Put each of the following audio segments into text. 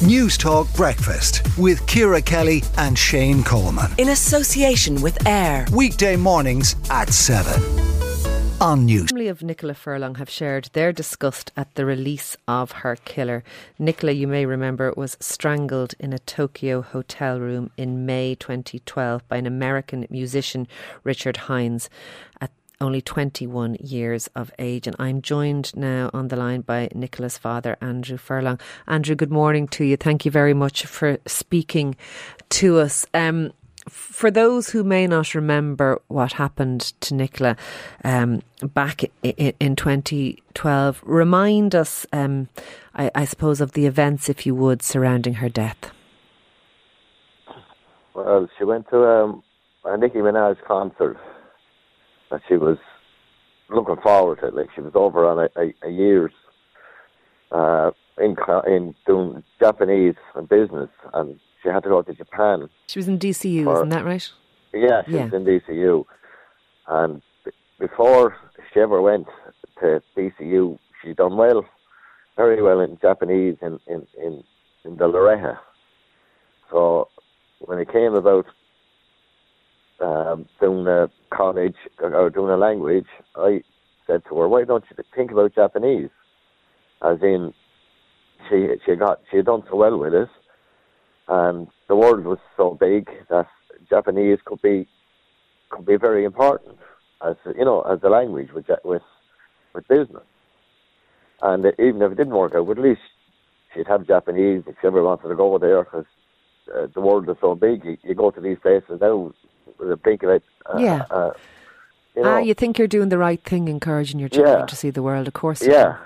Newstalk Breakfast with Ciara Kelly and Shane Coleman. In association with AIR. Weekday mornings at 7 on News. family of Nicola Furlong have shared their disgust at the release of her killer. Nicola, you may remember, was strangled in a Tokyo hotel room in May 2012 by an American musician, Richard Hinds, at only 21 years of age. And I'm joined now on the line by Nicola's father, Andrew Furlong. Andrew, good morning to you. Thank you very much for speaking to us. Um, for those who may not remember what happened to Nicola um, back in, in 2012, remind us, um, I, I, suppose, of the events, if you would, surrounding her death. Well, she went to um, a Nicki Minaj concert that she was looking forward to. Like she was over on a, a, a year's uh, in in doing Japanese and business, and she had to go to Japan. She was in DCU, for, isn't that right? Yeah, she yeah. was in DCU, and b- before she ever went to DCU, she done well, very well in Japanese in in in, in the Loreja. So when it came about um, doing a college or doing a language, I said to her, "Why don't you think about Japanese?" As in, she she got she had done so well with it, and the world was so big that Japanese could be could be very important as you know as a language with with with business. And even if it didn't work out, at least she'd have Japanese if she ever wanted to go there because uh, the world is so big. You, you, go to these places now with blink of it. Uh, yeah. Uh, you know, ah, you think you're doing the right thing, encouraging your children yeah. to see the world. Of course. Yeah.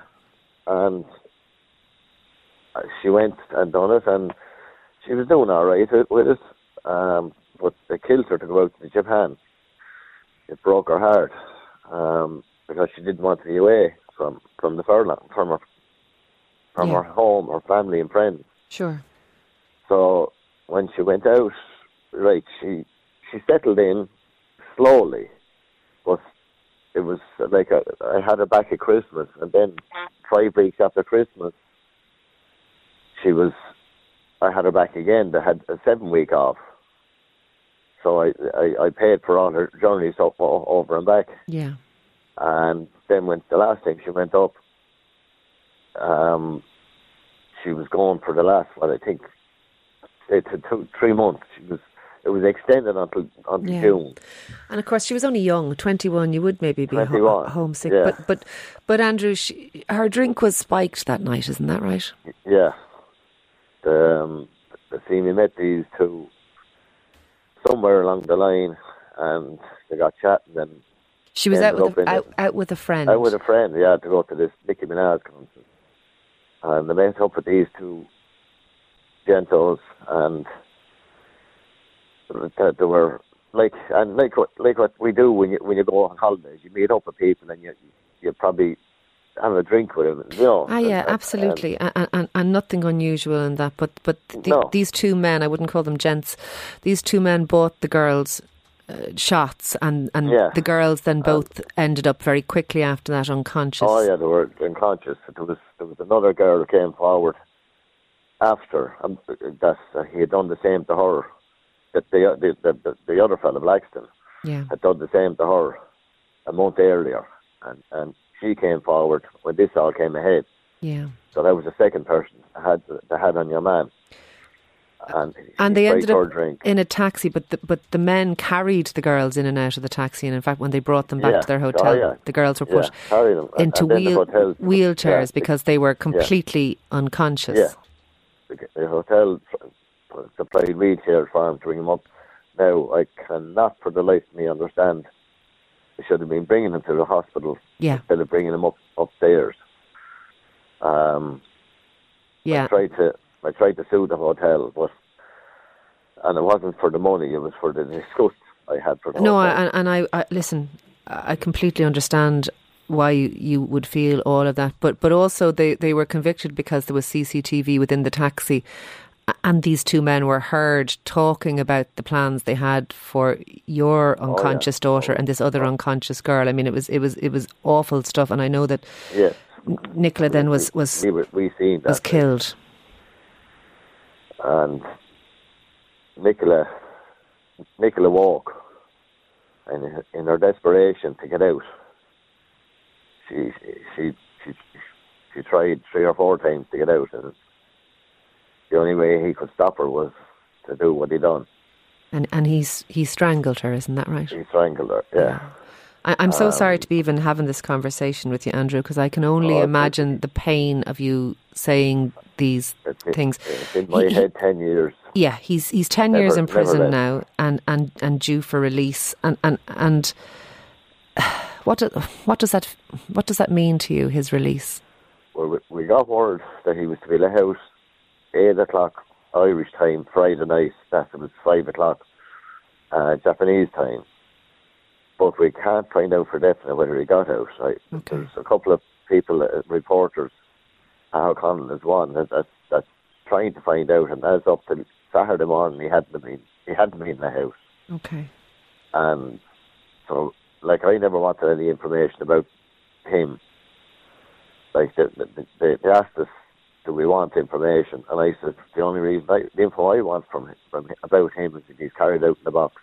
And she went and done it, and she was doing all right with it. Um, but they killed her to go out to Japan. It broke her heart um, because she didn't want to be away from from the Furlong, from her from yeah. her home, her family and friends. Sure. So when she went out, right, she she settled in slowly, but it was like a, I had her back at Christmas, and then five weeks after Christmas, she was. I had her back again. They had a seven week off, so I, I, I paid for all her journeys over and back. Yeah. And then when the last time she went up, um, she was gone for the last what I think it took three months. She was it was extended until until yeah. June. And of course, she was only young, twenty one. You would maybe be ho- homesick, yeah. but but but Andrew, she, her drink was spiked that night, isn't that right? Yeah. The, um, see, we met these two somewhere along the line, and they got chatting. And she was out with a, out, out with a friend. Out with a friend, yeah, to go to this Nicki Minaj concert, and they met up with these two gentos, and they were like and like what like what we do when you when you go on holidays, you meet up with people and you you probably have a drink with them, you know. Ah, yeah, and, absolutely, and, and, and, and, nothing unusual in that. But but the, no. these two men, I wouldn't call them gents. These two men bought the girls uh, shots, and and yeah. the girls then both ended up very quickly after that unconscious. Oh yeah, they were unconscious. There was there was another girl who came forward after um, that uh, he had done the same to her. That the the the, the other fellow Blackston yeah. had done the same to her a month earlier, and and she came forward when this all came ahead. Yeah. So that was the second person that had that had on your man. And, and they ended up drink. in a taxi, but the, but the men carried the girls in and out of the taxi. And in fact, when they brought them back yeah. to their oh, hotel, oh, yeah. the girls were put yeah, into wheel, wheelchairs because they were completely unconscious. Yeah, the, the hotel supplied wheelchairs for them to bring him up. Now, I cannot for the life of me understand they should have been bringing him to the hospital yeah. instead of bringing him up upstairs. Um, yeah. I tried to I tried to sue the hotel, but and it wasn't for the money; it was for the disgust I had for. The no, hotel. I, and I, I listen. I completely understand why you, you would feel all of that, but but also they, they were convicted because there was CCTV within the taxi, and these two men were heard talking about the plans they had for your unconscious oh, yeah. daughter and this other oh. unconscious girl. I mean, it was it was it was awful stuff, and I know that yes. Nicola then was was we, we, we seen was killed. and Nicola Nicola walk, and in her desperation to get out, she she she she tried three or four times to get out, and the only way he could stop her was to do what he done. And and he's he strangled her, isn't that right? He strangled her. Yeah. I, I'm so sorry Um, to be even having this conversation with you, Andrew, because I can only Oh, imagine the pain of you saying these It's, things. it's in my he- head ten years. Yeah, he's he's ten Never- years in prison now, and, and, and due for release. And and and what do, what does that what does that mean to you? His release. Well, we, we got word that he was to be let out eight o'clock Irish time Friday night. That was five o'clock uh, Japanese time. But we can't find out for definite whether he got out. Right? Okay. There's a couple of people, uh, reporters, Al Connell is one that, that that's trying to find out, and as up till Saturday morning, he hadn't been he hadn't been in the house. Okay. And so, like, I never wanted any information about him. Like, they, they, they asked us, do we want information? And I said, the only reason, I, the info I want from, from about him is if he's carried out in the box.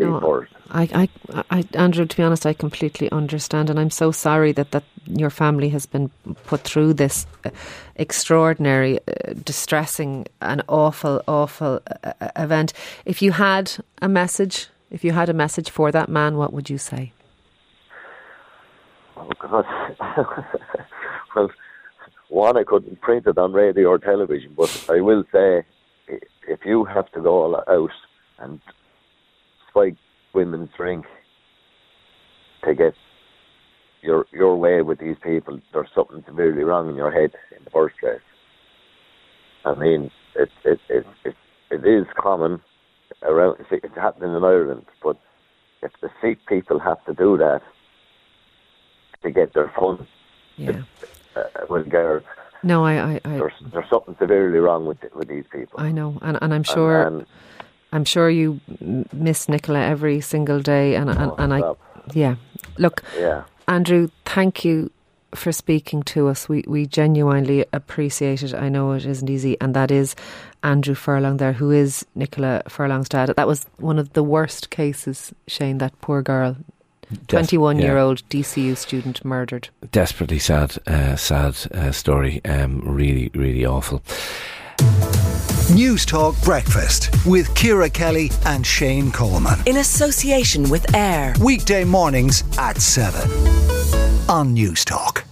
No. I, I, I, Andrew, to be honest, I completely understand, and I'm so sorry that, that your family has been put through this uh, extraordinary, uh, distressing, and awful, awful uh, uh, event. If you had a message, if you had a message for that man, what would you say? Oh, God. well, one, I couldn't print it on radio or television, but I will say, if you have to go out and spike women's drink to get your your way with these people, there's something severely wrong in your head in the first place. I mean, it it it it, it is common around. It's, happening in Ireland, but if the Sikh people have to do that to get their fun, Yeah. Uh, with Gareth, No, I, I, I, there's there's something severely wrong with with these people. I know, and, and I'm sure, And, and I'm sure you miss Nicola every single day, and and, Oh, and I, yeah. Look, yeah, Andrew, thank you for speaking to us. We we genuinely appreciate it. I know it isn't easy, and that is Andrew Furlong there, who is Nicola Furlong's dad. That was one of the worst cases, Shane. That poor girl, twenty-one year old DCU student murdered. desperately sad, uh, sad uh, story. Um, really, really awful. Newstalk Breakfast with Ciara Kelly and Shane Coleman. In association with AIR. Weekday mornings at 7 on Newstalk.